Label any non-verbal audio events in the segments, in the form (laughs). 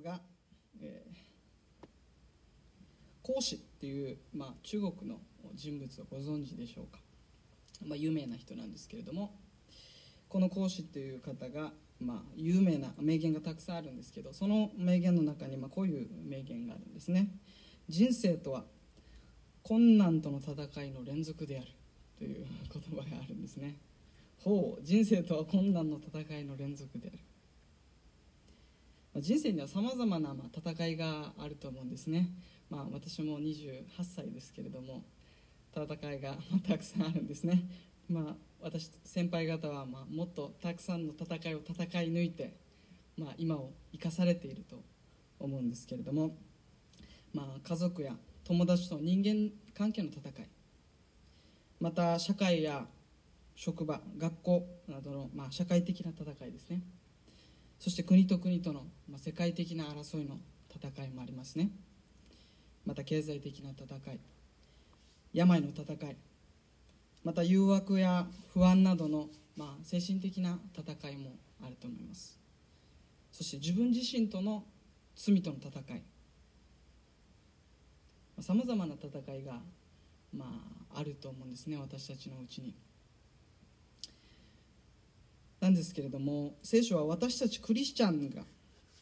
ですが、えー、孔子っていう、まあ、中国の人物をご存知でしょうか、まあ、有名な人なんですけれどもこの孔子っていう方が、まあ、有名な名言がたくさんあるんですけどその名言の中にまあこういう名言があるんですね。人生とは困難との戦いの連続である。という言葉があるんですね。ほう人生とは困難の戦いの連続である。人生にはさまざまな戦いがあると思うんですね、まあ、私も28歳ですけれども戦いがたくさんあるんですね、まあ、私先輩方はまあもっとたくさんの戦いを戦い抜いて、まあ、今を生かされていると思うんですけれども、まあ、家族や友達と人間関係の戦いまた社会や職場学校などの、まあ、社会的な戦いですね。そして国と国との、まあ、世界的な争いの戦いもありますねまた経済的な戦い病の戦いまた誘惑や不安などの、まあ、精神的な戦いもあると思いますそして自分自身との罪との戦いさまざ、まな戦いが、まあ、あると思うんですね私たちのうちに。なんですけれども聖書は私たちクリスチャンが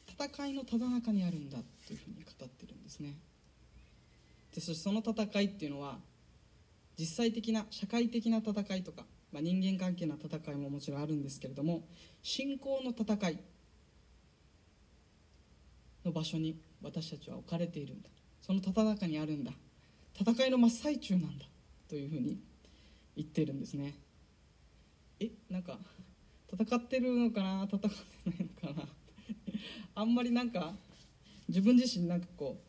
戦いのただ中にあるんだというふうに語ってるんですね。でそしてその戦いっていうのは実際的な社会的な戦いとか、まあ、人間関係の戦いももちろんあるんですけれども信仰の戦いの場所に私たちは置かれているんだ。そのただ中にあるんだ。戦いの真っ最中なんだというふうに言っているんですね。えなんか戦ってるのかな戦ってないのかな。(laughs) あんまりなんか自分自身なんかこ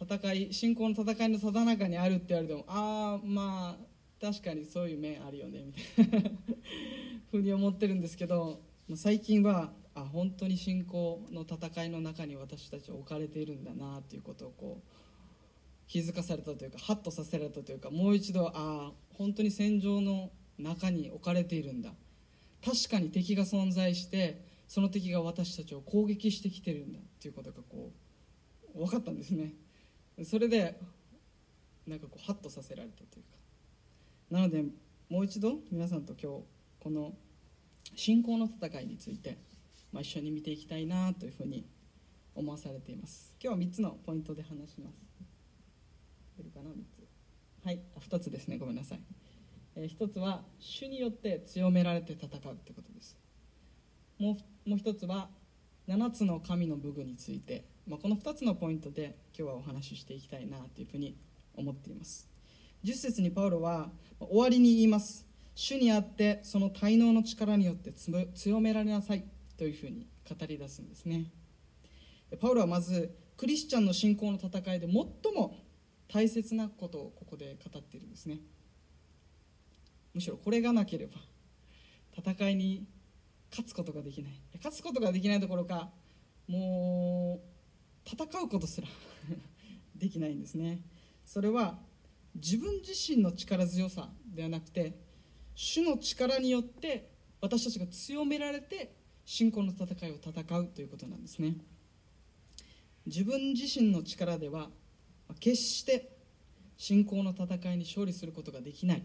う戦い信仰の戦いのただ中にあるって言われてもああまあ確かにそういう面あるよねみたいな。(laughs) ふうに思ってるんですけど最近はあ本当に信仰の戦いの中に私たちは置かれているんだなということをこう気づかされたというかハッとさせられたというかもう一度ああ本当に戦場の中に置かれているんだ。確かに敵が存在してその敵が私たちを攻撃してきてるんだっていうことがこう分かったんですね。それでなんかこうハッとさせられたというか。なのでもう一度皆さんと今日この信仰の戦いについて、まあ、一緒に見ていきたいなというふうに思わされています。今日は3つのポイントで話します。はいあ2つですね。ごめんなさい。えー、一つは主によって強められて戦うってことです。もうもう一つは7つの神の武具について、まあ、この2つのポイントで今日はお話ししていきたいなというふうに思っています。10節にパウロは終わりに言います。主にあってその滞納の力によって強められなさいというふうに語り出すんですね。パウロはまずクリスチャンの信仰の戦いで最も大切なことをここで語っているんですね。むしろこれがなければ戦いに勝つことができない。勝つことができないどころかもう戦うことすら (laughs) できないんですね。それは自分自身の力強さではなくて主の力によって私たちが強められて信仰の戦いを戦うということなんですね。自分自身の力では決して信仰の戦いに勝利することができない。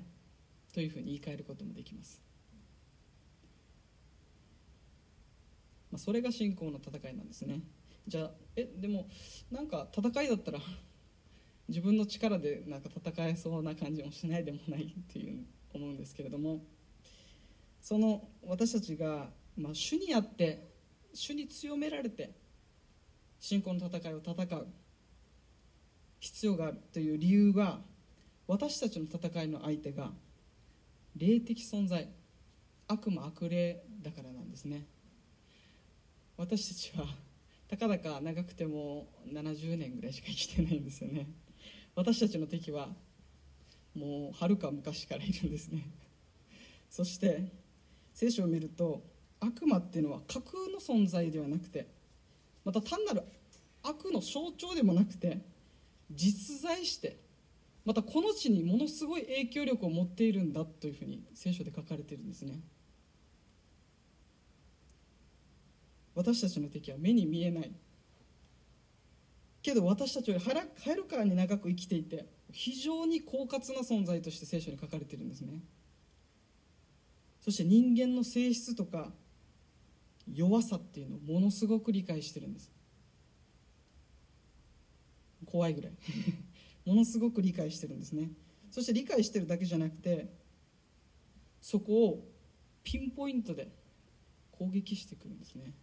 というふうに言い換えることもできます、まあ、それが信仰の戦いなんですね。じゃあえでもなんか戦いだったら (laughs) 自分の力でなんか戦えそうな感じもしないでもないっていう思うんですけれどもその私たちが、まあ、主にあって主に強められて信仰の戦いを戦う必要があるという理由は私たちの戦いの相手が霊的存在悪魔悪霊だからなんですね。私たちはたかだか長くても70年ぐらいしか生きてないんですよね。私たちの敵はもうはるか昔からいるんですね。そして聖書を見ると悪魔っていうのは架空の存在ではなくてまた単なる悪の象徴でもなくて実在してまたこの地にものすごい影響力を持っているんだというふうに聖書で書かれているんですね。私たちの敵は目に見えない。けど私たちよりはるかに長く生きていて非常に狡猾な存在として聖書に書かれているんですね。そして人間の性質とか弱さっていうのをものすごく理解してるんです。怖いぐらい。ものすごく理解してるんですね。そして理解してるだけじゃなくてそこをピンポイントで攻撃してくるんですね。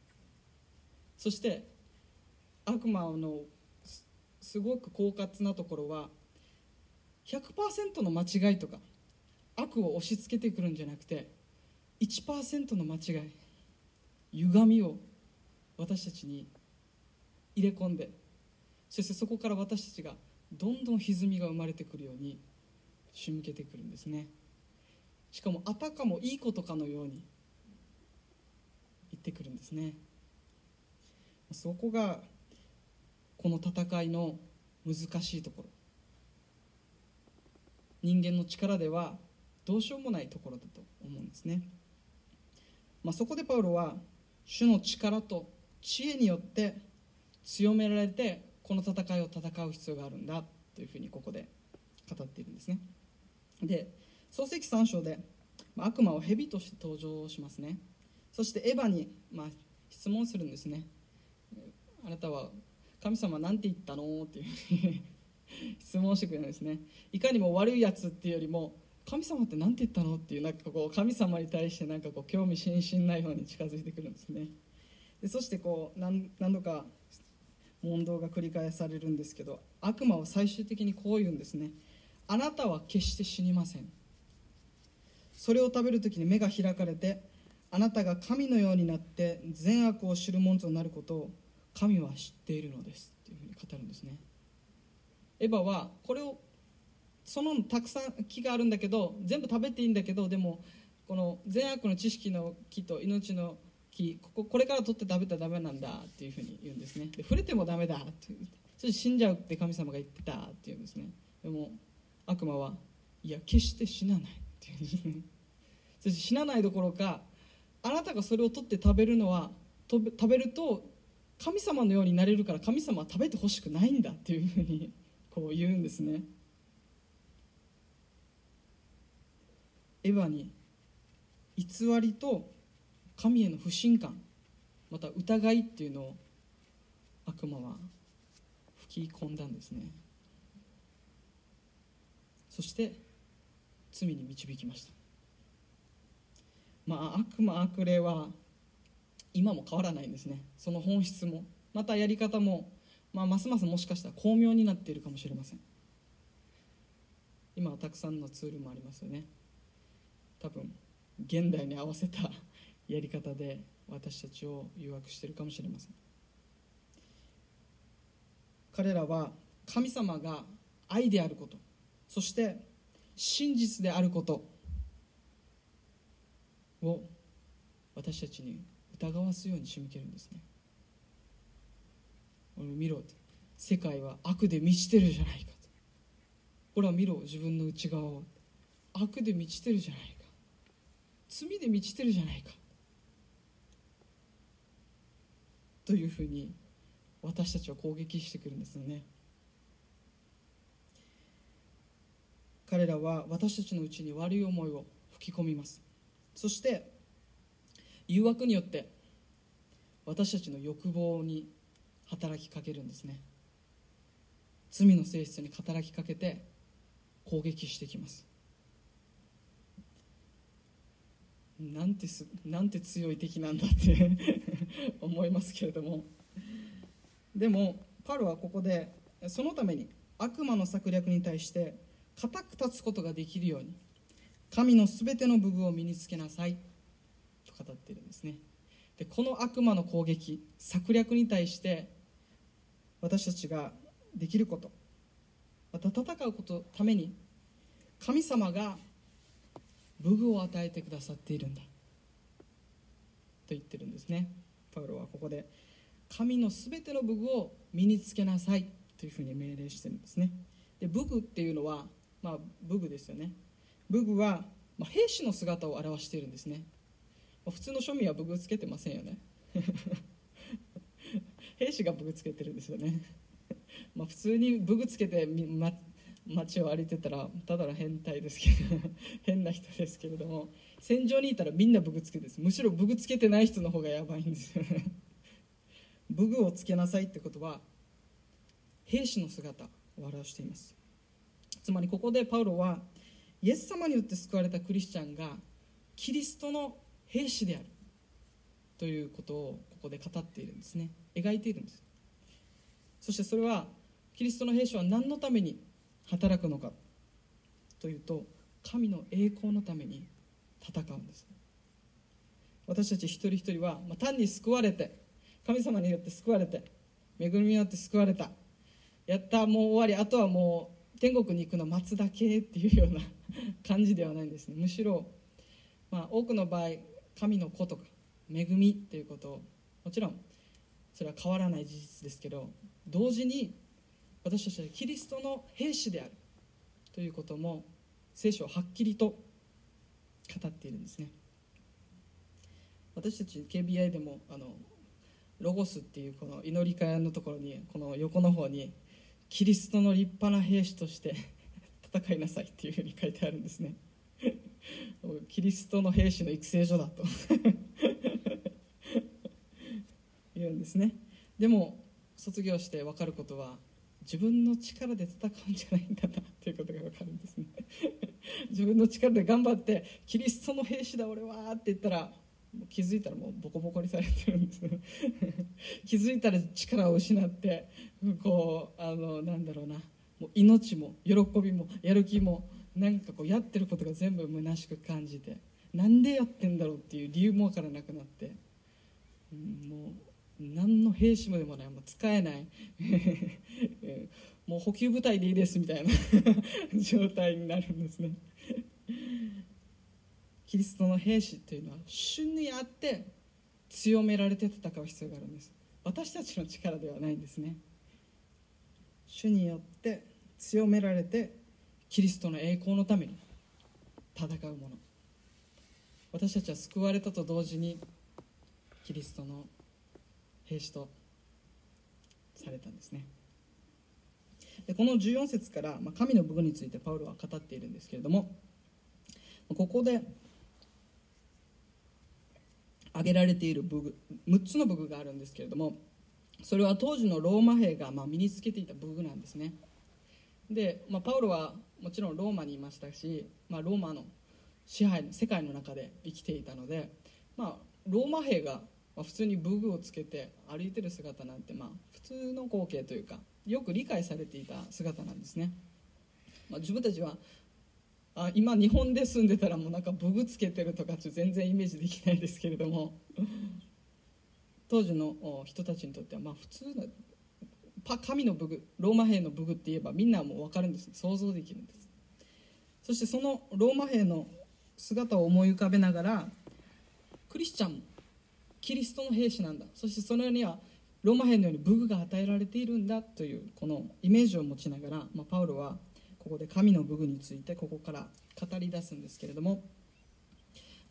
そして悪魔のすごく狡猾なところは100%の間違いとか悪を押し付けてくるんじゃなくて1%の間違い歪みを私たちに入れ込んでそしてそこから私たちがどんどん歪みが生まれてくるように仕向けてくるんですね。しかもあたかもいいことかのように言ってくるんですね。そこがこの戦いの難しいところ。人間の力ではどうしようもないところだと思うんですね、まあ、そこでパウロは主の力と知恵によって強められてこの戦いを戦う必要があるんだというふうにここで語っているんですね。で創世記3章で悪魔を蛇として登場しますね。そしてエヴァに、まあ、質問するんですね。あなたは神様何て言ったのっていうふうに (laughs) 質問してくれるんですね。いかにも悪いやつっていうよりも神様って何て言ったのっていうなんかこう神様に対してなんかこう興味津々なように近づいてくるんですね。でそしてこう何度か問答が繰り返されるんですけど悪魔は最終的にこう言うんですね。あなたは決して死にません。それを食べる時に目が開かれてあなたが神のようになって善悪を知るものとなることを神は知っているのです。というふうに語るんですね。エヴァはこれをそのたくさん木があるんだけど全部食べていいんだけどでもこの善悪の知識の木と命の木こここれから取って食べたらダメなんだっていうふうに言うんですね。で触れてもダメだ。ってそして死んじゃうって神様が言ってたっていうんですね。でも悪魔はいや決して死なないっていうんですね。そして死なないどころかあなたがそれを取って食べるのは食べると神様のようになれるから神様は食べてほしくないんだっていうふうにこう言うんですね。エヴァに偽りと神への不信感また疑いっていうのを悪魔は吹き込んだんですね。そして罪に導きました。まあ悪魔悪霊は今も変わらないんですね。その本質もまたやり方も、まあ、ますますもしかしたら巧妙になっているかもしれません。今はたくさんのツールもありますよね。多分現代に合わせたやり方で私たちを誘惑しているかもしれません。彼らは神様が愛であることそして真実であることを私たちに疑わすように仕向けるんですね。俺見ろ世界は悪で満ちてるじゃないか。とほら見ろ自分の内側を。悪で満ちてるじゃないか。罪で満ちてるじゃないか。というふうに私たちは攻撃してくるんですよね。彼らは私たちのうちに悪い思いを吹き込みます。そして誘惑によって私たちの欲望に働きかけるんですね。罪の性質に働きかけて攻撃してきます。なんてすなんて強い敵なんだって (laughs) 思いますけれども。でもパルはここでそのために悪魔の策略に対して固く立つことができるように神のすべての武具を身につけなさいと語っているんですね。でこの悪魔の攻撃策略に対して私たちができることまた戦うことのために神様が武具を与えてくださっているんだと言ってるんですね。パウロはここで神のすべての武具を身につけなさいというふうに命令してるんですね。で武具っていうのは、まあ、武具ですよね。武具は、まあ、兵士の姿を表しているんですね、まあ、普通の庶民は武具つけてませんよね。(laughs) 兵士が武具つけてるんですよね。まあ、普通に武具つけて、ま、街を歩いてたらただの変態ですけど (laughs) 変な人ですけれども戦場にいたらみんな武具つけです。むしろ武具つけてない人の方がやばいんですよね。(laughs) 武具をつけなさいってことは兵士の姿を表しています。つまりここでパウロはイエス様によって救われたクリスチャンがキリストの兵士である。ということをここで語っているんですね。描いているんです。そしてそれはキリストの兵士は何のために働くのかというと神の栄光のために戦うんです。私たち一人一人は、まあ、単に救われて神様によって救われて恵みによって救われた。やったもう終わりあとはもう天国に行くの待つだけっていうような (laughs) 感じではないんですね。むしろ、まあ、多くの場合神の子とか恵みっていうことをもちろんそれは変わらない事実ですけど同時に私たちはキリストの兵士であるということも聖書ははっきりと語っているんですね。私たち KBI でもあのロゴスっていうこの祈り会のところにこの横の方にキリストの立派な兵士として (laughs) 戦いなさいっていうふうに書いてあるんですね。キリストの兵士の育成所だと (laughs) 言うんですね。でも卒業して分かることは自分の力で戦うんじゃないんだなということが分かるんですね。(laughs) 自分の力で頑張ってキリストの兵士だ俺はって言ったら気づいたらもうボコボコにされてるんです (laughs) 気づいたら力を失ってこうあのなんだろうな。もう命も喜びもやる気もなんかこうやってることが全部虚しく感じてなんでやってんだろうっていう理由も分からなくなって、うん、もう何の兵士もでもないもう使えない。(laughs) もう補給部隊でいいですみたいな (laughs) 状態になるんですね。キリストの兵士というのは主にあって強められて戦う必要があるんです。私たちの力ではないんですね。主によって強められてキリストの栄光のために戦うもの。私たちは救われたと同時にキリストの兵士とされたんですね。でこの14節から、まあ、神の部分についてパウロは語っているんですけれどもここで挙げられている武具6つの武具があるんですけれどもそれは当時のローマ兵がま身につけていた武具なんですね。で、まあ、パウロはもちろんローマにいましたし、まあ、ローマの支配の世界の中で生きていたので、まあ、ローマ兵がまあ、普通に武具をつけて歩いてる姿なんてまあ普通の光景というかよく理解されていた姿なんですね、まあ、自分たちはあ今日本で住んでたらもうなんか武具つけてるとかちょ全然イメージできないですけれども (laughs) 当時の人たちにとってはまあ普通の神の武具ローマ兵の武具って言えばみんなもう分かるんです。想像できるんです。そしてそのローマ兵の姿を思い浮かべながらクリスチャンキリストの兵士なんだ。そしてそのようにはローマ兵のように武具が与えられているんだというこのイメージを持ちながら、まあ、パウロはここで神の武具についてここから語り出すんですけれども、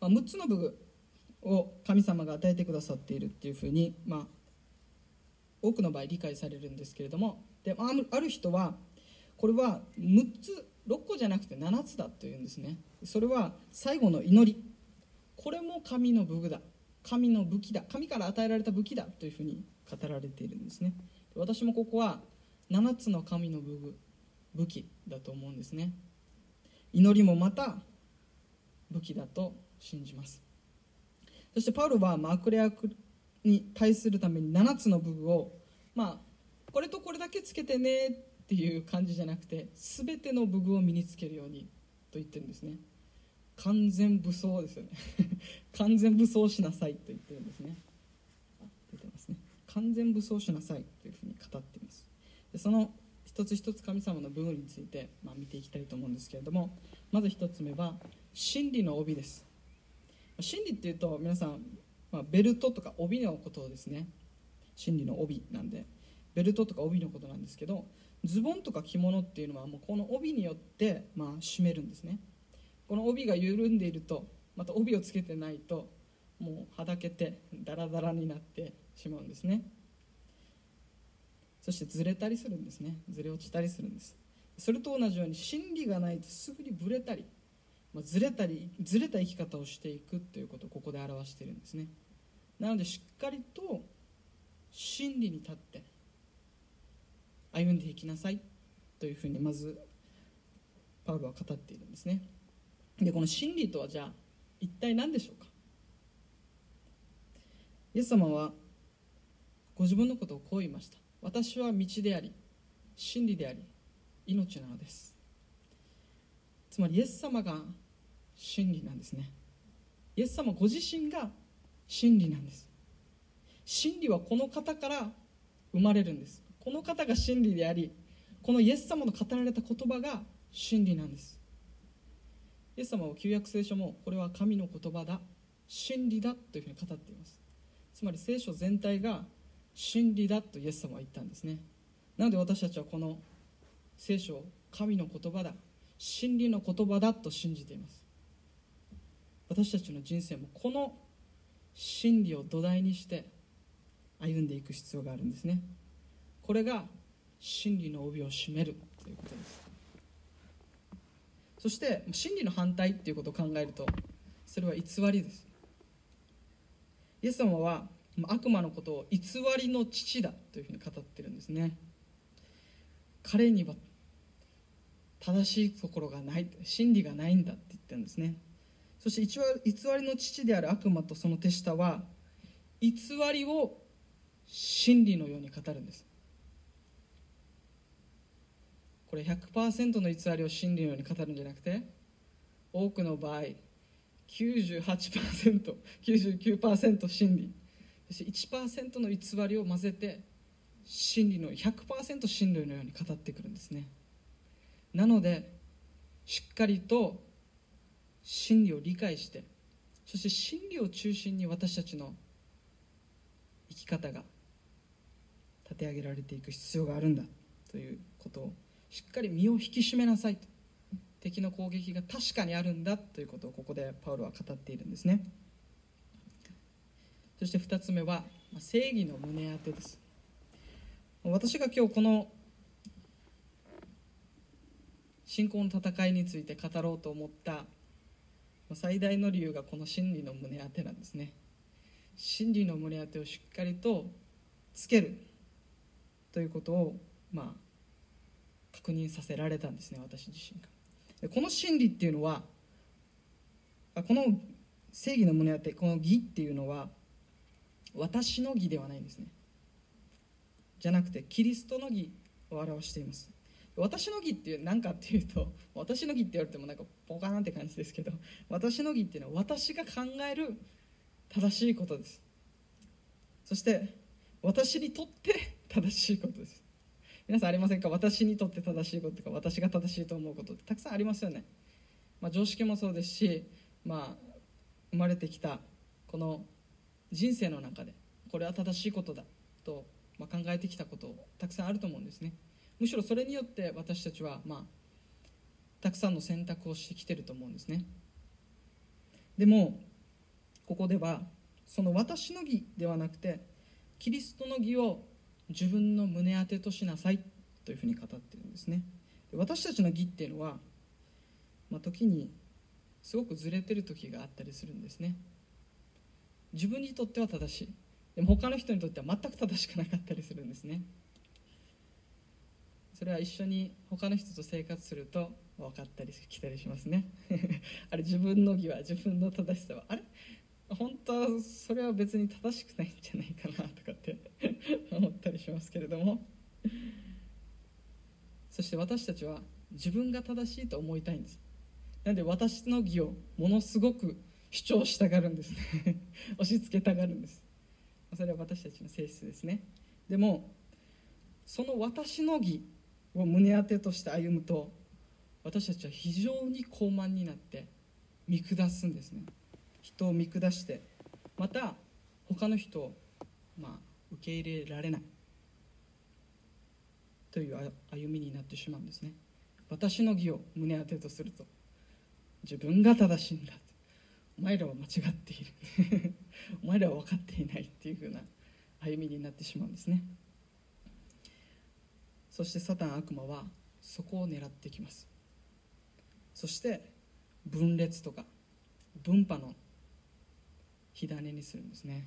まあ、6つの武具を神様が与えてくださっているっていうふうに、まあ、多くの場合理解されるんですけれどもである人はこれは6つ6個じゃなくて7つだというんですね。それは最後の祈り。これも神の武具だ。神の武器だ神から与えられた武器だというふうに語られているんですね。私もここは7つの神の武具武器だと思うんですね。祈りもまた武器だと信じます。そしてパウロは悪霊に対するために7つの武具をまあこれとこれだけつけてねっていう感じじゃなくて全ての武具を身につけるようにと言ってるんですね。完全武装ですよね。(laughs) 完全武装しなさいと言ってるんですね。出てますね。完全武装しなさいというふうに語っています。でその一つ一つ神様の部分について、まあ、見ていきたいと思うんですけれどもまず一つ目は真理の帯です。真理っていうと皆さん、まあ、ベルトとか帯のことをですね。真理の帯なんでベルトとか帯のことなんですけどズボンとか着物っていうのはもうこの帯によって、まあ、締めるんですね。この帯が緩んでいるとまた帯をつけてないともうはだけてダラダラになってしまうんですね。そしてずれたりするんですね。ずれ落ちたりするんです。それと同じように真理がないとすぐにぶれたり、まあ、ずれたりずれた生き方をしていくということをここで表しているんですね。なのでしっかりと真理に立って歩んでいきなさいというふうにまずパウロは語っているんですね。でこの真理とはじゃあ一体何でしょうか？イエス様はご自分のことをこう言いました。私は道であり真理であり命なのです。つまりイエス様が真理なんですね。イエス様ご自身が真理なんです。真理はこの方から生まれるんです。この方が真理でありこのイエス様の語られた言葉が真理なんです。イエス様は旧約聖書もこれは神の言葉だ。真理だというふうに語っています。つまり聖書全体が真理だとイエス様は言ったんですね。なので私たちはこの聖書を神の言葉だ。真理の言葉だと信じています。私たちの人生もこの真理を土台にして歩んでいく必要があるんですね。これが真理の帯を締めるということです。そして真理の反対っていうことを考えるとそれは偽りです。イエス様は悪魔のことを偽りの父だというふうに語ってるんですね。彼には正しいところがない真理がないんだって言ってるんですね。そして偽りの父である悪魔とその手下は偽りを真理のように語るんです。これ100%の偽りを真理のように語るんじゃなくて多くの場合 98%99% 真理。そして1%の偽りを混ぜて真理の100%真理のように語ってくるんですね。なのでしっかりと真理を理解してそして真理を中心に私たちの生き方が立て上げられていく必要があるんだということをしっかり身を引き締めなさいと。敵の攻撃が確かにあるんだということをここでパウロは語っているんですね。そして2つ目は正義の胸当てです。私が今日この信仰の戦いについて語ろうと思った最大の理由がこの真理の胸当てなんですね。真理の胸当てをしっかりとつけるということをまあ確認させられたんですね私自身が。でこの真理っていうのはこの正義の胸当てこの義っていうのは私の義ではないんですね。じゃなくてキリストの義を表しています。私の義っていう何かっていうと私の義って言われてもなんかポカーンって感じですけど私の義っていうのは私が考える正しいことです。そして私にとって正しいことです。皆さんありませんか？私にとって正しいこととか私が正しいと思うことってたくさんありますよね、まあ、常識もそうですし、まあ、生まれてきたこの人生の中でこれは正しいことだと、ま、考えてきたことたくさんあると思うんですね。むしろそれによって私たちは、ま、たくさんの選択をしてきてると思うんですね。でもここではその私の義ではなくてキリストの義を自分の胸当てとしなさいというふうに語ってるんですね。私たちの義っていうのは、まあ、時にすごくずれてる時があったりするんですね。自分にとっては正しい。でも他の人にとっては全く正しくなかったりするんですね。それは一緒に他の人と生活すると分かったりきたりしますね。(laughs) あれ自分の義は自分の正しさはあれ？本当はそれは別に正しくないんじゃないかなとかって。(laughs) 思ったりしますけれども。そして私たちは自分が正しいと思いたいんです。なので私の義をものすごく主張したがるんですね。(laughs) 押し付けたがるんです。それは私たちの性質ですね。でもその私の義を胸当てとして歩むと私たちは非常に高慢になって見下すんですね。人を見下してまた他の人を、まあ、受け入れられない。という歩みになってしまうんですね。私の義を胸当てとすると自分が正しいんだお前らは間違っている。(laughs) お前らは分かっていないっていうふうな歩みになってしまうんですね。そしてサタン悪魔はそこを狙ってきます。そして分裂とか分派の火種にするんですね。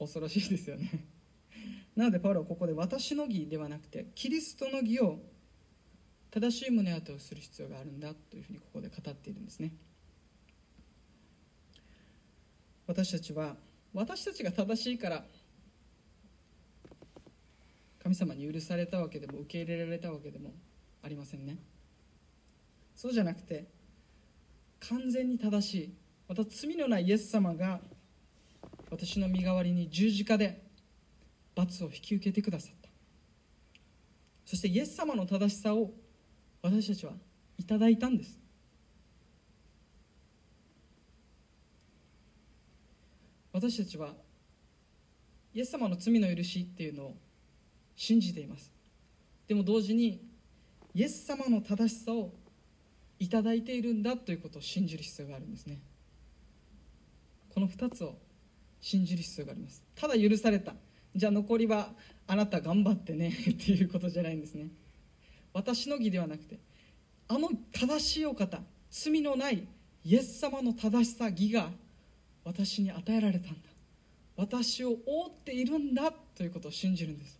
恐ろしいですよね。なのでパウロはここで私の義ではなくてキリストの義を正しい胸当てをする必要があるんだというふうにここで語っているんですね。私たちは私たちが正しいから神様に許されたわけでも受け入れられたわけでもありませんね。そうじゃなくて完全に正しいまた罪のないイエス様が私の身代わりに十字架で罰を引き受けてくださった。そしてイエス様の正しさを私たちはいただいたんです。私たちはイエス様の罪の許しっていうのを信じています。でも同時にイエス様の正しさをいただいているんだということを信じる必要があるんですね。この2つを信じる必要があります。ただ許された。じゃあ残りはあなた頑張ってね (laughs) っていうことじゃないんですね。私の義ではなくてあの正しいお方罪のないイエス様の正しさ義が私に与えられたんだ。私を覆っているんだということを信じるんです。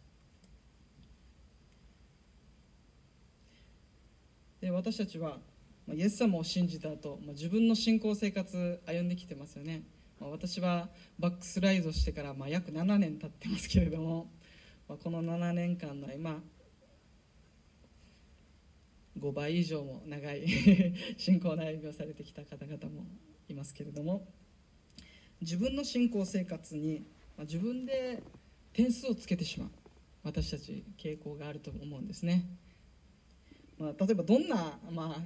で私たちはイエス様を信じた後自分の信仰生活歩んできてますよね。私はバックスライドしてからまあ約7年経ってますけれどもまあこの7年間の今5倍以上も長い信仰の歩みをされてきた方々もいますけれども自分の信仰生活にまあ自分で点数をつけてしまう私たち傾向があると思うんですね、まあ、例えばどんな、まあ、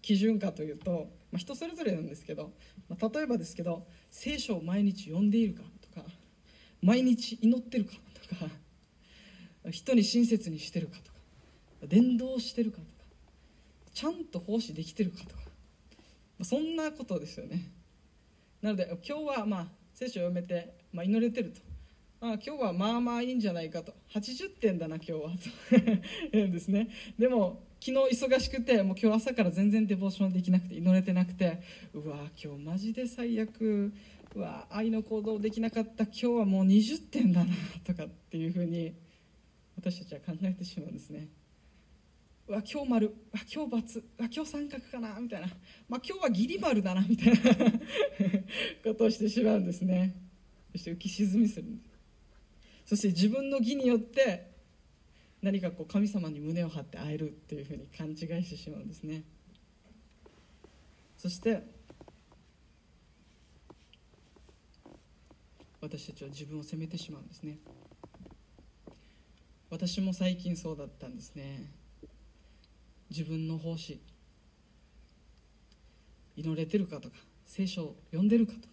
基準かというと、まあ、人それぞれなんですけど、まあ、例えばですけど聖書を毎日読んでいるかとか毎日祈ってるかとか人に親切にしてるかとか伝道してるかとかちゃんと奉仕できてるかとか、まあ、そんなことですよね。なので今日はまあ聖書を読めて、まあ、祈れてると、まあ、今日はまあまあいいんじゃないかと。80点だな今日は。と (laughs) 言うんですね。でも昨日忙しくてもう今日朝から全然デボーションできなくて祈れてなくて。うわ今日マジで最悪。うわ愛の行動できなかった。今日はもう20点だなとかっていうふうに私たちは考えてしまうんですね。うわ今日丸。うわ今日×わ今日三角かなみたいな、まあ、今日はギリ丸だなみたいな。ことをしてしまうんですね。そして浮き沈みするんです。そして自分の義によって何かこう神様に胸を張って会えるっていうふうに勘違いしてしまうんですね。そして私たちは自分を責めてしまうんですね。私も最近そうだったんですね。自分の奉仕祈れてるかとか聖書を読んでるかとか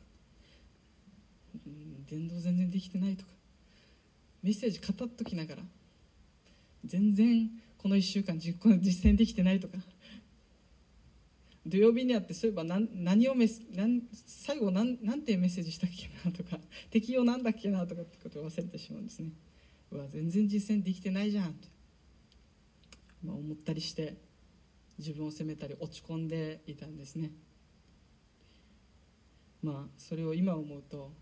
伝道全然できてないとかメッセージ語っときながら全然この1週間実実践できてないとか。土曜日にあってそういえば何何をメス何最後何何てメッセージしたっけなとか。(laughs) 適用なんだっけなとかってことを忘れてしまうんですね。うわ全然実践できてないじゃん。と、まあ、思ったりして自分を責めたり落ち込んでいたんですね。まあそれを今思うと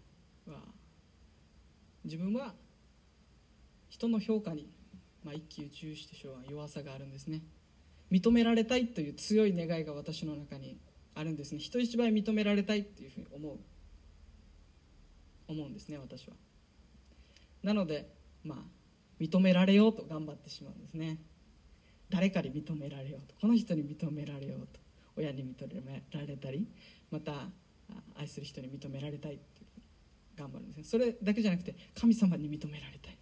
は自分は人の評価にまあ、一喜一憂してしょう弱さがあるんですね。認められたいという強い願いが私の中にあるんですね。人一倍認められたいっていうふうに思う。思うんですね私は。なのでまあ認められようと頑張ってしまうんですね。誰かに認められようと。この人に認められようと。親に認められたりまた愛する人に認められたいっていう頑張るんですね。それだけじゃなくて神様に認められたい。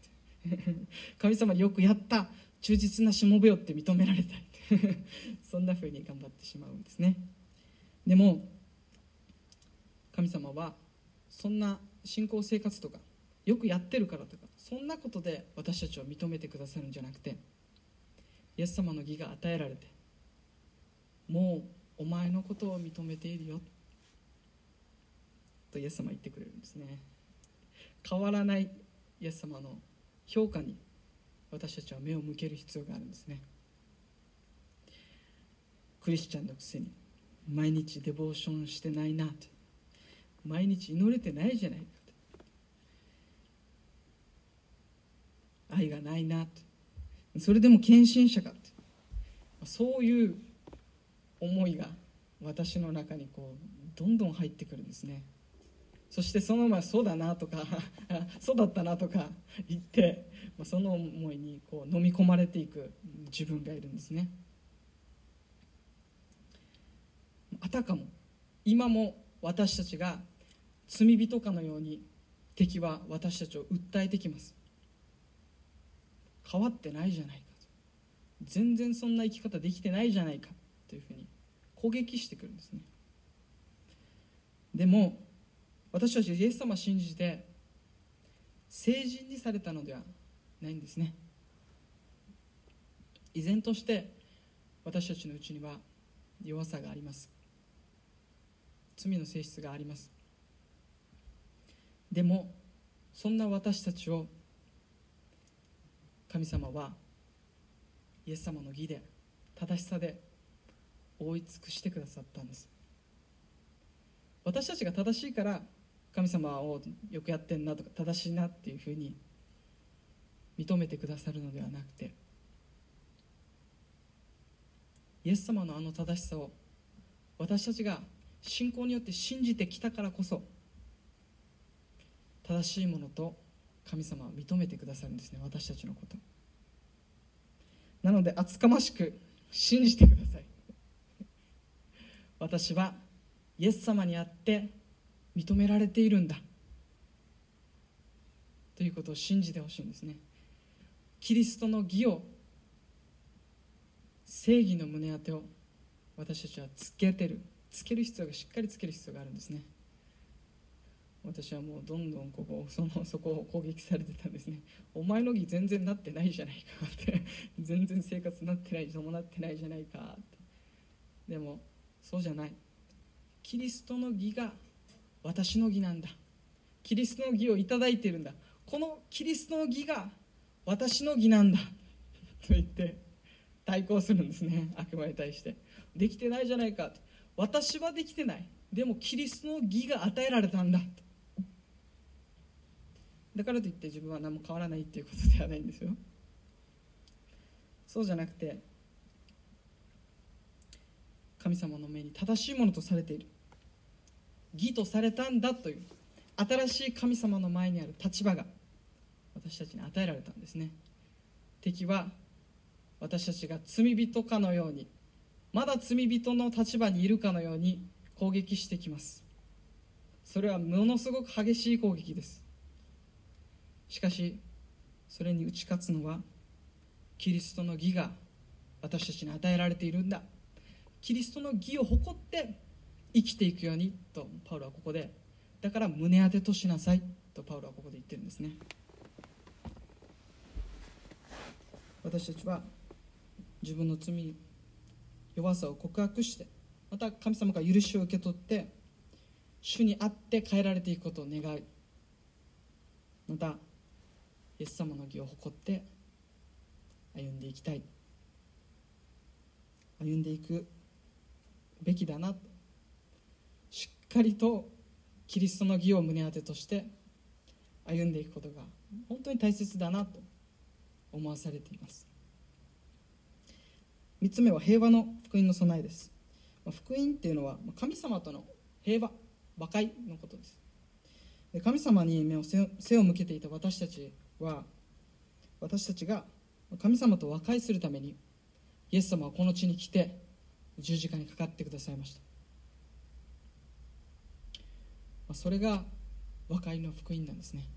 (laughs) 神様によくやった忠実なしもべよって認められた。い (laughs) そんな風に頑張ってしまうんですね。でも神様はそんな信仰生活とかよくやってるからとかそんなことで私たちを認めてくださるんじゃなくてイエス様の義が与えられてもうお前のことを認めているよとイエス様は言ってくれるんですね。変わらないイエス様の評価に私たちは目を向ける必要があるんですね。クリスチャンのくせに毎日デボーションしてないなって毎日祈れてないじゃないかって愛がないなってそれでも献身者かってそういう思いが私の中にこうどんどん入ってくるんですね。そしてそのままそうだなとか (laughs) そうだったなとか (laughs) 言ってまあその思いにこう飲み込まれていく自分がいるんですね。あたかも今も私たちが罪人かのように敵は私たちを訴えてきます。変わってないじゃないか。全然そんな生き方できてないじゃないかというふうに攻撃してくるんですね。でも私たちイエス様を信じて成人にされたのではないんですね。依然として私たちのうちには弱さがあります。罪の性質があります。でもそんな私たちを神様はイエス様の義で正しさで覆い尽くしてくださったんです。私たちが正しいから神様をよくやってんなとか正しいなっていうふうに認めてくださるのではなくてイエス様のあの正しさを私たちが信仰によって信じてきたからこそ正しいものと神様は認めてくださるんですね。私たちのこと。なので厚かましく信じてください。私はイエス様にあって認められているんだ。ということを信じてほしいんですね。キリストの義を正義の胸当てを私たちはつけてる。つける必要がしっかりつける必要があるんですね。私はもうどんどんここそのそこを攻撃されてたんですね。お前の義全然なってないじゃないかって。全然生活なってない伴ってないじゃないかって。でもそうじゃない。キリストの義が私の義なんだ。キリストの義をいただいてるんだ。このキリストの義が私の義なんだ。と言って対抗するんですね。悪魔に対して。できてないじゃないか。私はできてない。でもキリストの義が与えられたんだ。だからといって自分は何も変わらないっていうことではないんですよ。そうじゃなくて神様の目に正しいものとされている。義とされたんだという新しい神様の前にある立場が私たちに与えられたんですね。敵は私たちが罪人かのようにまだ罪人の立場にいるかのように攻撃してきます。それはものすごく激しい攻撃です。しかしそれに打ち勝つのはキリストの義が私たちに与えられているんだ。キリストの義を誇って生きていくようにとパウロはここでだから胸当てとしなさいとパウロはここで言ってるんですね。私たちは自分の罪弱さを告白してまた神様から許しを受け取って主にあって変えられていくことを願う。またイエス様の義を誇って歩んでいきたい。歩んでいくべきだなかりとキリストの義を胸当てとして歩んでいくことが本当に大切だなと思わされています。3つ目は平和の福音の備えです。福音っていうのは神様との平和和解のことです。神様に目を背を向けていた私たちは私たちが神様と和解するためにイエス様はこの地に来て十字架にかかってくださいました。それが和解の福音なんですね。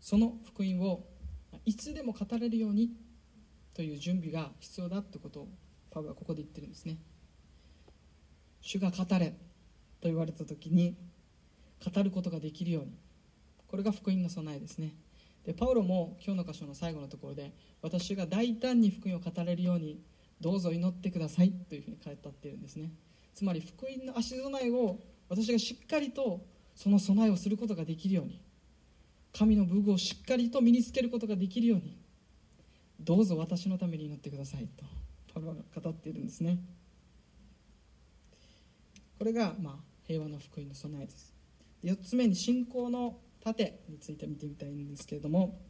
その福音をいつでも語れるようにという準備が必要だってことをパウロはここで言ってるんですね。主が語れと言われた時に語ることができるように。これが福音の備えですね。でパウロも今日の箇所の最後のところで私が大胆に福音を語れるようにどうぞ祈ってくださいというふうに語っているんですね。つまり福音の足備えを私がしっかりとその備えをすることができるように神の武具をしっかりと身につけることができるようにどうぞ私のために祈ってくださいとパウロは語っているんですね。これが、まあ、平和の福音の備えです。4つ目に信仰の盾について見てみたいんですけれども、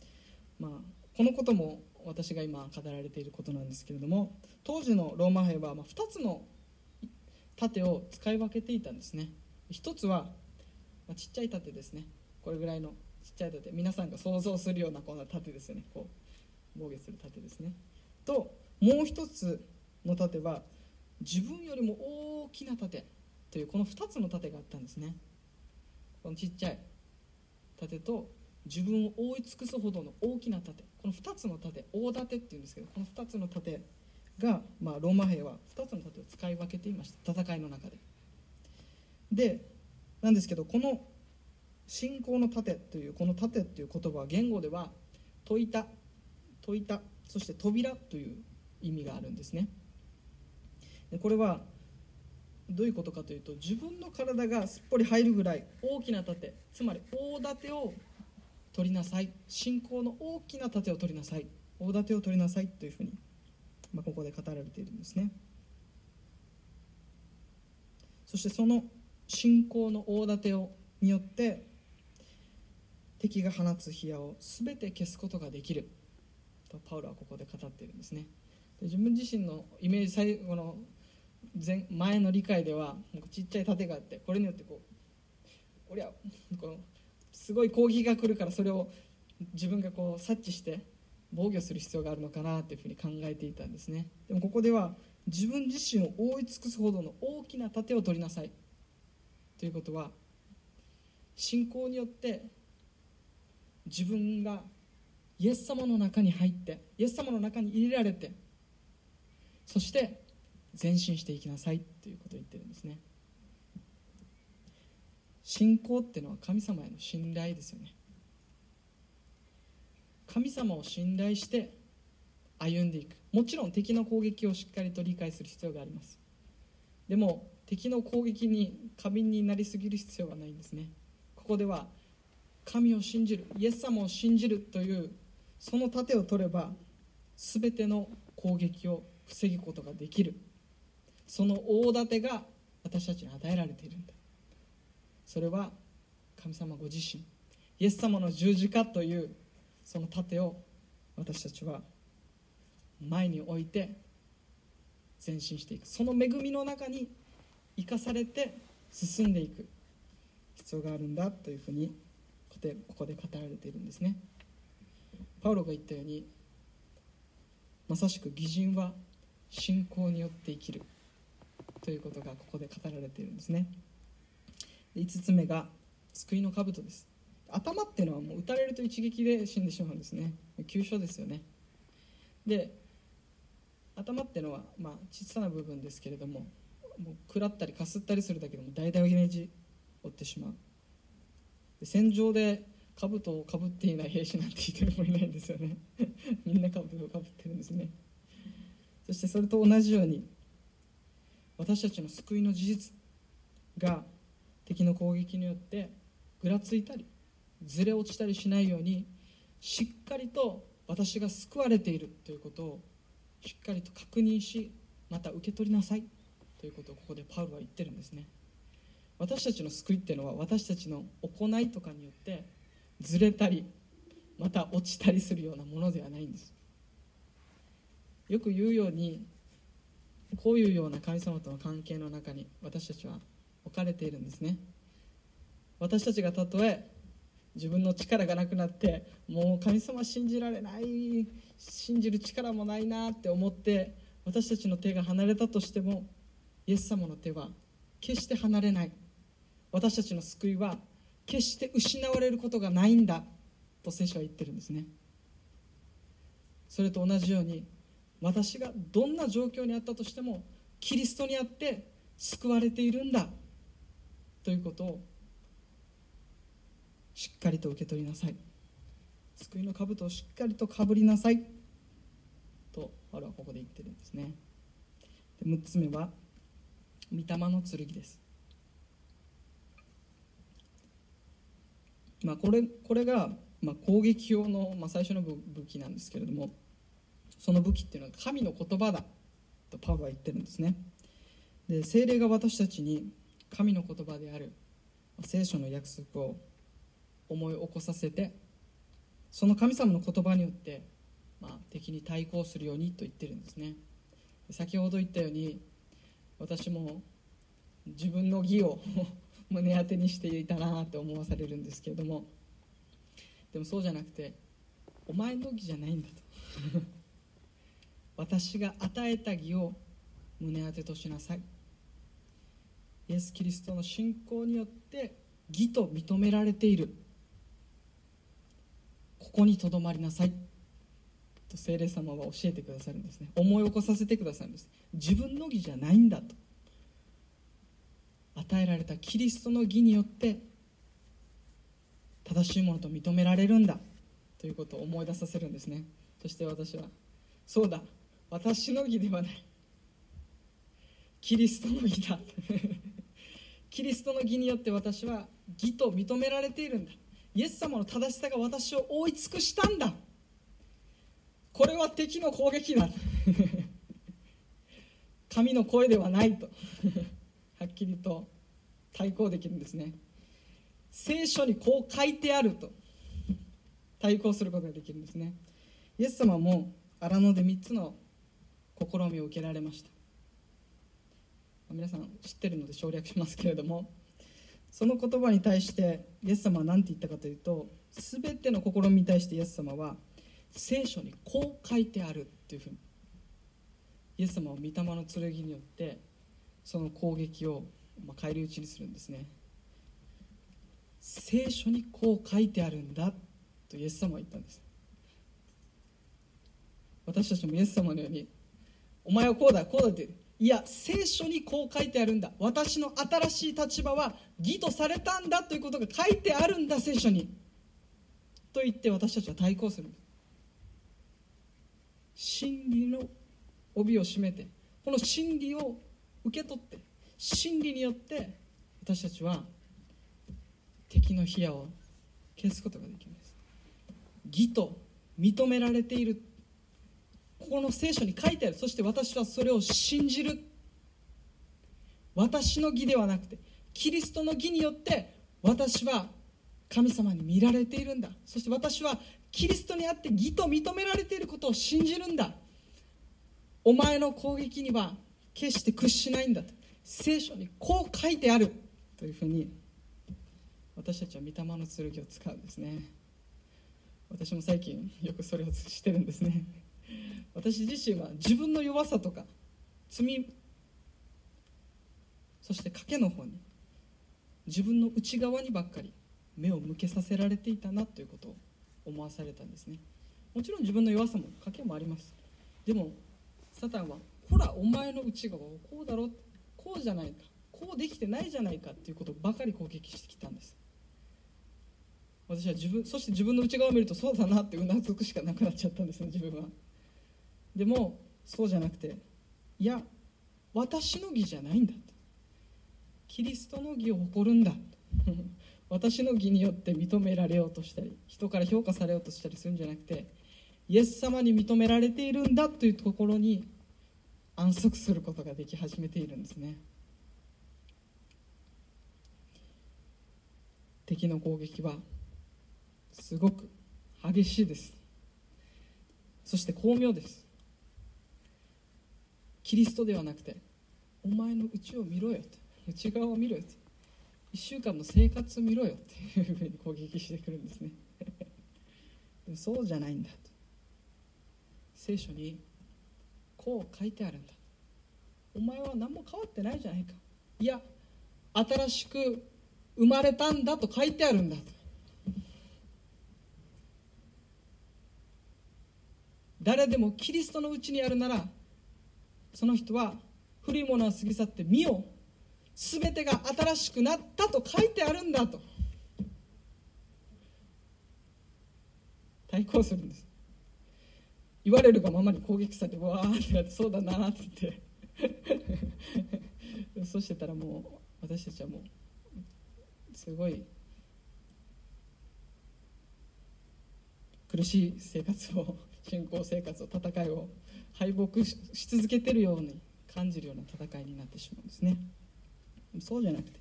まあ、このことも私が今語られていることなんですけれども当時のローマ兵は2つの盾を使い分けていたんですね。一つは、まあ、ちっちゃい盾ですね。これぐらいのちっちゃい盾。皆さんが想像するようなこんな盾ですよね。こう防御する盾ですね。ともう一つの盾は自分よりも大きな盾というこの2つの盾があったんですね。このちっちゃい盾と自分を覆い尽くすほどの大きな盾。この2つの盾大盾っていうんですけどこの2つの盾が、まあ、ローマ兵は2つの盾を使い分けていました。戦いの中で。でなんですけどこの信仰の盾というこの盾という言葉は言語では問いた問いたそして扉という意味があるんですね。でこれはどういうことかというと自分の体がすっぽり入るぐらい大きな盾つまり大盾を取りなさい。信仰の大きな盾を取りなさい。大盾を取りなさいというふうに、まあ、ここで語られているんですね。そしてその信仰の大盾をによって敵が放つ火矢を全て消すことができる。とパウロはここで語っているんですね。で自分自身のイメージ最後の前前の理解ではちっちゃい盾があってこれによってこう俺はこのすごい攻撃が来るからそれを自分がこう察知して防御する必要があるのかなというふうに考えていたんですね。でもここでは自分自身を覆い尽くすほどの大きな盾を取りなさい。ということは信仰によって自分がイエス様の中に入ってイエス様の中に入れられてそして前進していきなさい。ということを言ってるんですね。信仰っていうのは神様への信頼ですよね。神様を信頼して歩んでいく。もちろん敵の攻撃をしっかりと理解する必要があります。でも敵の攻撃に過敏になりすぎる必要はないんですね。ここでは神を信じるイエス様を信じるというその盾を取れば全ての攻撃を防ぐことができる。その大盾が私たちに与えられているんだ。それは神様ご自身イエス様の十字架というその盾を私たちは前に置いて前進していく。その恵みの中に生かされて進んでいく。必要があるんだというふうにここで語られているんですね。パウロが言ったようにまさしく義人は信仰によって生きるということがここで語られているんですね。5つ目が救いの兜です。頭っていうのはもう撃たれると一撃で死んでしまうんですね。急所ですよね。で頭っていうのは、まあ、小さな部分ですけれどももう食らったりかすったりするだけでも大々ネジ負ってしまう。で戦場で兜をかぶっていない兵士なんて一人もいないんですよね。(laughs) みんな兜をかぶってるんですね。そしてそれと同じように私たちの救いの事実が敵の攻撃によってぐらついたりずれ落ちたりしないようにしっかりと私が救われているということをしっかりと確認しまた受け取りなさいということをここでパウロは言ってるんですね。私たちの救いっていうのは私たちの行いとかによってずれたりまた落ちたりするようなものではないんです。よく言うようにこういうような神様との関係の中に私たちは置かれているんですね。私たちがたとえ自分の力がなくなってもう神様信じられない信じる力もないなって思って私たちの手が離れたとしてもイエス様の手は決して離れない。私たちの救いは決して失われることがないんだと聖書は言ってるんですね。それと同じように私がどんな状況にあったとしてもキリストにあって救われているんだということをしっかりと受け取りなさい。救いの兜をしっかりとかぶりなさい。とパウロはここで言ってるんですね。で6つ目は御霊の剣です。まあこれこれがまあ、攻撃用の、まあ、最初の武器なんですけれどもその武器っていうのは神の言葉だ。とパウは言ってるんですね。で精霊が私たちに神の言葉である聖書の約束を思い起こさせてその神様の言葉によって、まあ、敵に対抗するようにと言ってるんですね。先ほど言ったように私も自分の義を (laughs) 胸当てにしていたなと思わされるんですけれどもでもそうじゃなくてお前の義じゃないんだと。(laughs) 私が与えた義を胸当てとしなさい。イエス・キリストの信仰によって義と認められている。ここにとどまりなさい。と聖霊様は教えてくださるんですね。思い起こさせてくださるんです。自分の義じゃないんだと。与えられたキリストの義によって正しいものと認められるんだ。ということを思い出させるんですね。そして私はそうだ。私の義ではない。キリストの義だ。(laughs) キリストの義によって私は義と認められているんだ。イエス様の正しさが私を覆い尽くしたんだ。これは敵の攻撃だ。(laughs) 神の声ではないと。(laughs) はっきりと対抗できるんですね。聖書にこう書いてあると。対抗することができるんですね。イエス様も荒野で3つの試みを受けられました。皆さん知ってるので省略しますけれども。その言葉に対してイエス様は何て言ったかというと全ての試みに対してイエス様は聖書にこう書いてあるっていうふうにイエス様は御霊の剣によってその攻撃を返り討ちにするんですね。聖書にこう書いてあるんだとイエス様は言ったんです。私たちもイエス様のようにお前はこうだこうだっていや聖書にこう書いてあるんだ。私の新しい立場は義とされたんだということが書いてあるんだ聖書に。と言って私たちは対抗する。真理の帯を締めてこの真理を受け取って真理によって私たちは敵の火矢を消すことができるんです。義と認められている。ここの聖書に書いてある。そして私はそれを信じる。私の義ではなくてキリストの義によって私は神様に見られているんだ。そして私はキリストにあって義と認められていることを信じるんだ。お前の攻撃には決して屈しないんだと。聖書にこう書いてある。というふうに私たちは御霊の剣を使うんですね。私も最近よくそれをしてるんですね。私自身は自分の弱さとか罪そして賭けの方に自分の内側にばっかり目を向けさせられていたなということを思わされたんですね。もちろん自分の弱さも賭けもあります。でもサタンはほらお前の内側はこうだろこうじゃないか。こうできてないじゃないか。っていうことばかり攻撃してきたんです。私は自分そして自分の内側を見るとそうだなってうなずくしかなくなっちゃったんですね自分は。でもそうじゃなくていや私の義じゃないんだキリストの義を誇るんだ。(laughs) 私の義によって認められようとしたり人から評価されようとしたりするんじゃなくてイエス様に認められているんだというところに安息することができ始めているんですね。敵の攻撃はすごく激しいです。そして巧妙です。キリストではなくてお前の内を見ろよと。内側を見ろよと1週間の生活見ろよっていうふうに攻撃してくるんですね。(laughs) でもそうじゃないんだと。聖書にこう書いてあるんだお前は何も変わってないじゃないか。いや新しく生まれたんだと書いてあるんだと。誰でもキリストのうちにあるならその人は古いものは過ぎ去って見よう。全てが新しくなったと書いてあるんだと。対抗するんです。言われるがままに攻撃されてわーってなってそうだなって言って。(laughs) そうしてたらもう私たちはもうすごい苦しい生活を信仰生活を戦いを敗北し続けてるように感じるような戦いになってしまうんですね。そうじゃなくて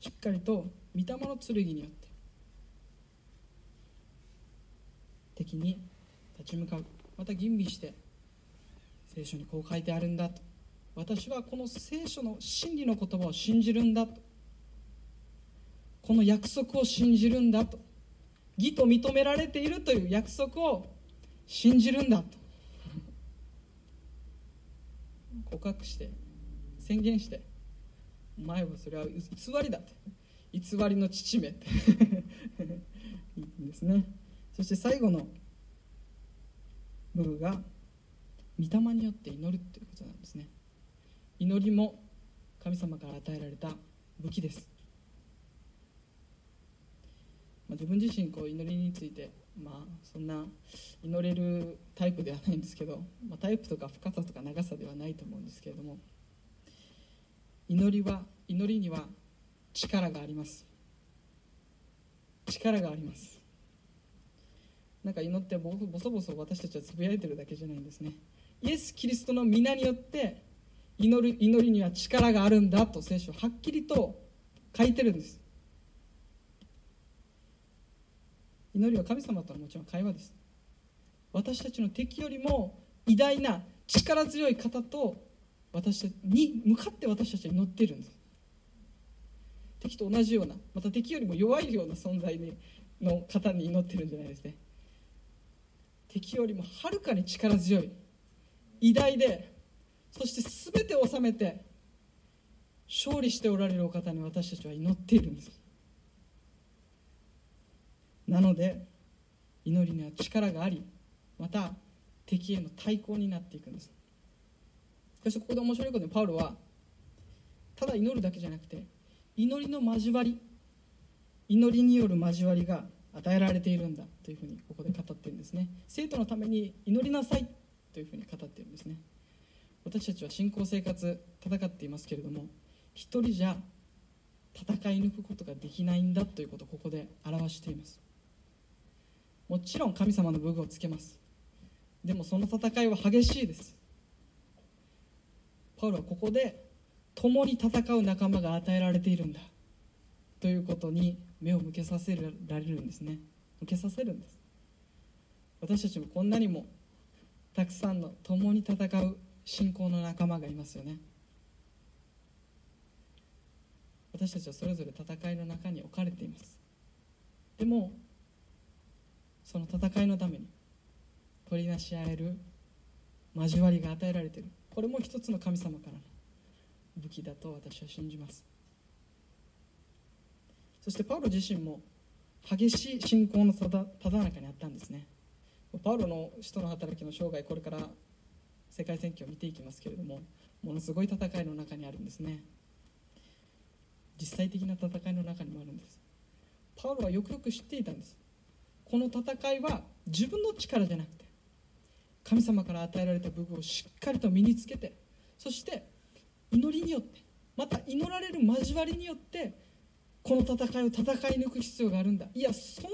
しっかりと御霊の剣によって敵に立ち向かう。また吟味して聖書にこう書いてあるんだと。私はこの聖書の真理の言葉を信じるんだと。この約束を信じるんだと。義と認められているという約束を信じるんだと。(laughs) 告白して宣言してお前はそれは偽りだと偽りの父めって。いいんですね。そして最後の部分が御霊によって祈るということなんですね。祈りも神様から与えられた武器です。まあ、自分自身こう祈りについて、まあ、そんな祈れるタイプではないんですけど、まあ、タイプとか深さとか長さではないと思うんですけれども祈りは祈りには力があります。力があります。なんか祈ってボソボソ私たちはつぶやいてるだけじゃないんですね。イエス・キリストの皆によって祈る祈りには力があるんだと聖書はっきりと書いてるんです。祈りは神様とのもちろん会話です。私たちの敵よりも偉大な力強い方と私に向かって私たちは祈ってるんです。敵と同じようなまた敵よりも弱いような存在にの方に祈ってるんじゃないですね。敵よりもはるかに力強い偉大でそして全てを治めて勝利しておられるお方に私たちは祈っているんです。なので祈りには力がありまた敵への対抗になっていくんです。そしてここで面白いことにパウロはただ祈るだけじゃなくて祈りの交わり祈りによる交わりが与えられているんだというふうにここで語っているんですね。生徒のために祈りなさいというふうに語っているんですね。私たちは信仰生活戦っていますけれども一人じゃ戦い抜くことができないんだということをここで表しています。もちろん神様の武具をつけます。でもその戦いは激しいです。パウロはここで共に戦う仲間が与えられているんだ。ということに目を向けさせられるんですね。向けさせるんです。私たちもこんなにもたくさんの共に戦う信仰の仲間がいますよね。私たちはそれぞれ戦いの中に置かれています。でもその戦いのために取りなし合える交わりが与えられている。これも一つの神様からの武器だと私は信じます。そしてパウロ自身も激しい信仰のただ中にあったんですね。パウロの使徒の働きの生涯これから世界選挙を見ていきますけれどもものすごい戦いの中にあるんですね。実際的な戦いの中にもあるんです。パウロはよくよく知っていたんです。この戦いは自分の力じゃなくて神様から与えられた武具をしっかりと身につけてそして祈りによってまた祈られる交わりによってこの戦いを戦い抜く必要があるんだ。いやその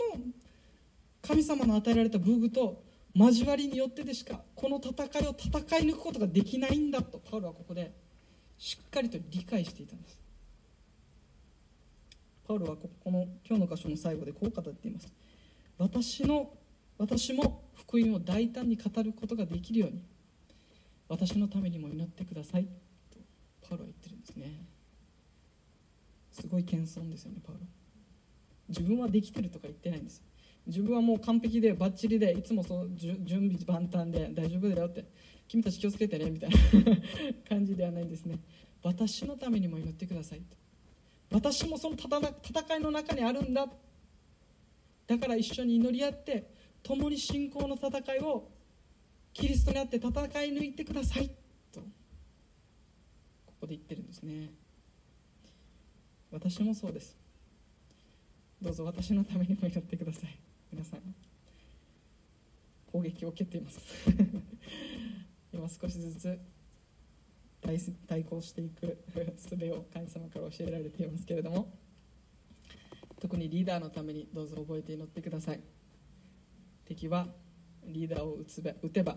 神様の与えられた武具と交わりによってでしかこの戦いを戦い抜くことができないんだとパウロはここでしっかりと理解していたんです。パウロはこの今日の箇所の最後でこう語っています。私の私も福音を大胆に語ることができるように私のためにも祈ってくださいとパウロは言ってるんですね。すごい謙遜ですよねパウロ。自分はできてるとか言ってないんです自分はもう完璧でバッチリでいつもそう準備万端で大丈夫だよって君たち気をつけてねみたいな (laughs) 感じではないんですね。私のためにも祈ってくださいと。私もその戦いの中にあるんだ。だから一緒に祈り合って共に信仰の戦いをキリストにあって戦い抜いてください。とここで言ってるんですね。私もそうです。どうぞ私のためにも祈ってください。皆さん攻撃を受けています。(laughs) 今少しずつ対抗していく術を神様から教えられていますけれども特にリーダーのためにどうぞ覚えて祈ってください。敵はリーダーを撃つべ撃てば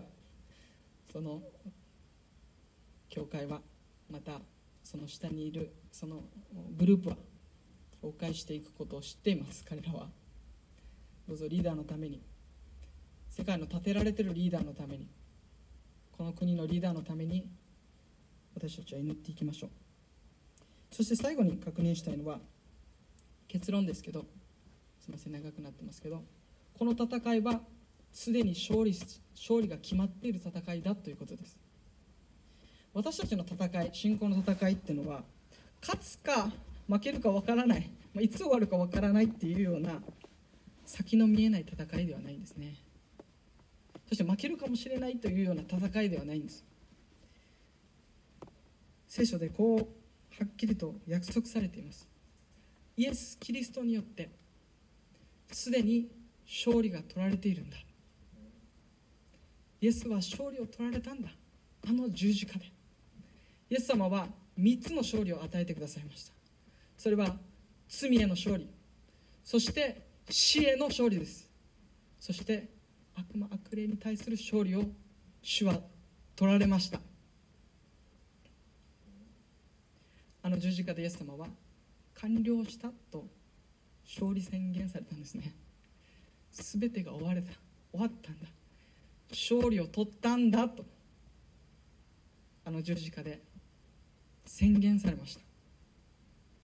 その教会はまたその下にいるそのグループは崩壊していくことを知っています。彼らはどうぞリーダーのために世界の立てられてるリーダーのためにこの国のリーダーのために私たちは祈っていきましょう。そして最後に確認したいのは結論ですけどすみません長くなってますけどこの戦いはすでに勝利勝利が決まっている戦いだということです。私たちの戦い信仰の戦いっていうのは勝つか負けるか分からないいつ終わるか分からないっていうような先の見えない戦いではないんですね。そして負けるかもしれないというような戦いではないんです。聖書でこうはっきりと約束されています。イエス・キリストによってすでに勝利が取られているんだ。イエスは勝利を取られたんだ。あの十字架で。イエス様は3つの勝利を与えてくださいました。それは罪への勝利。そして死への勝利です。そして悪魔悪霊に対する勝利を主は取られました。あの十字架でイエス様は完了したと勝利宣言されたんですね。全てが終われた。終わったんだ。勝利を取ったんだと。あの十字架で宣言されました。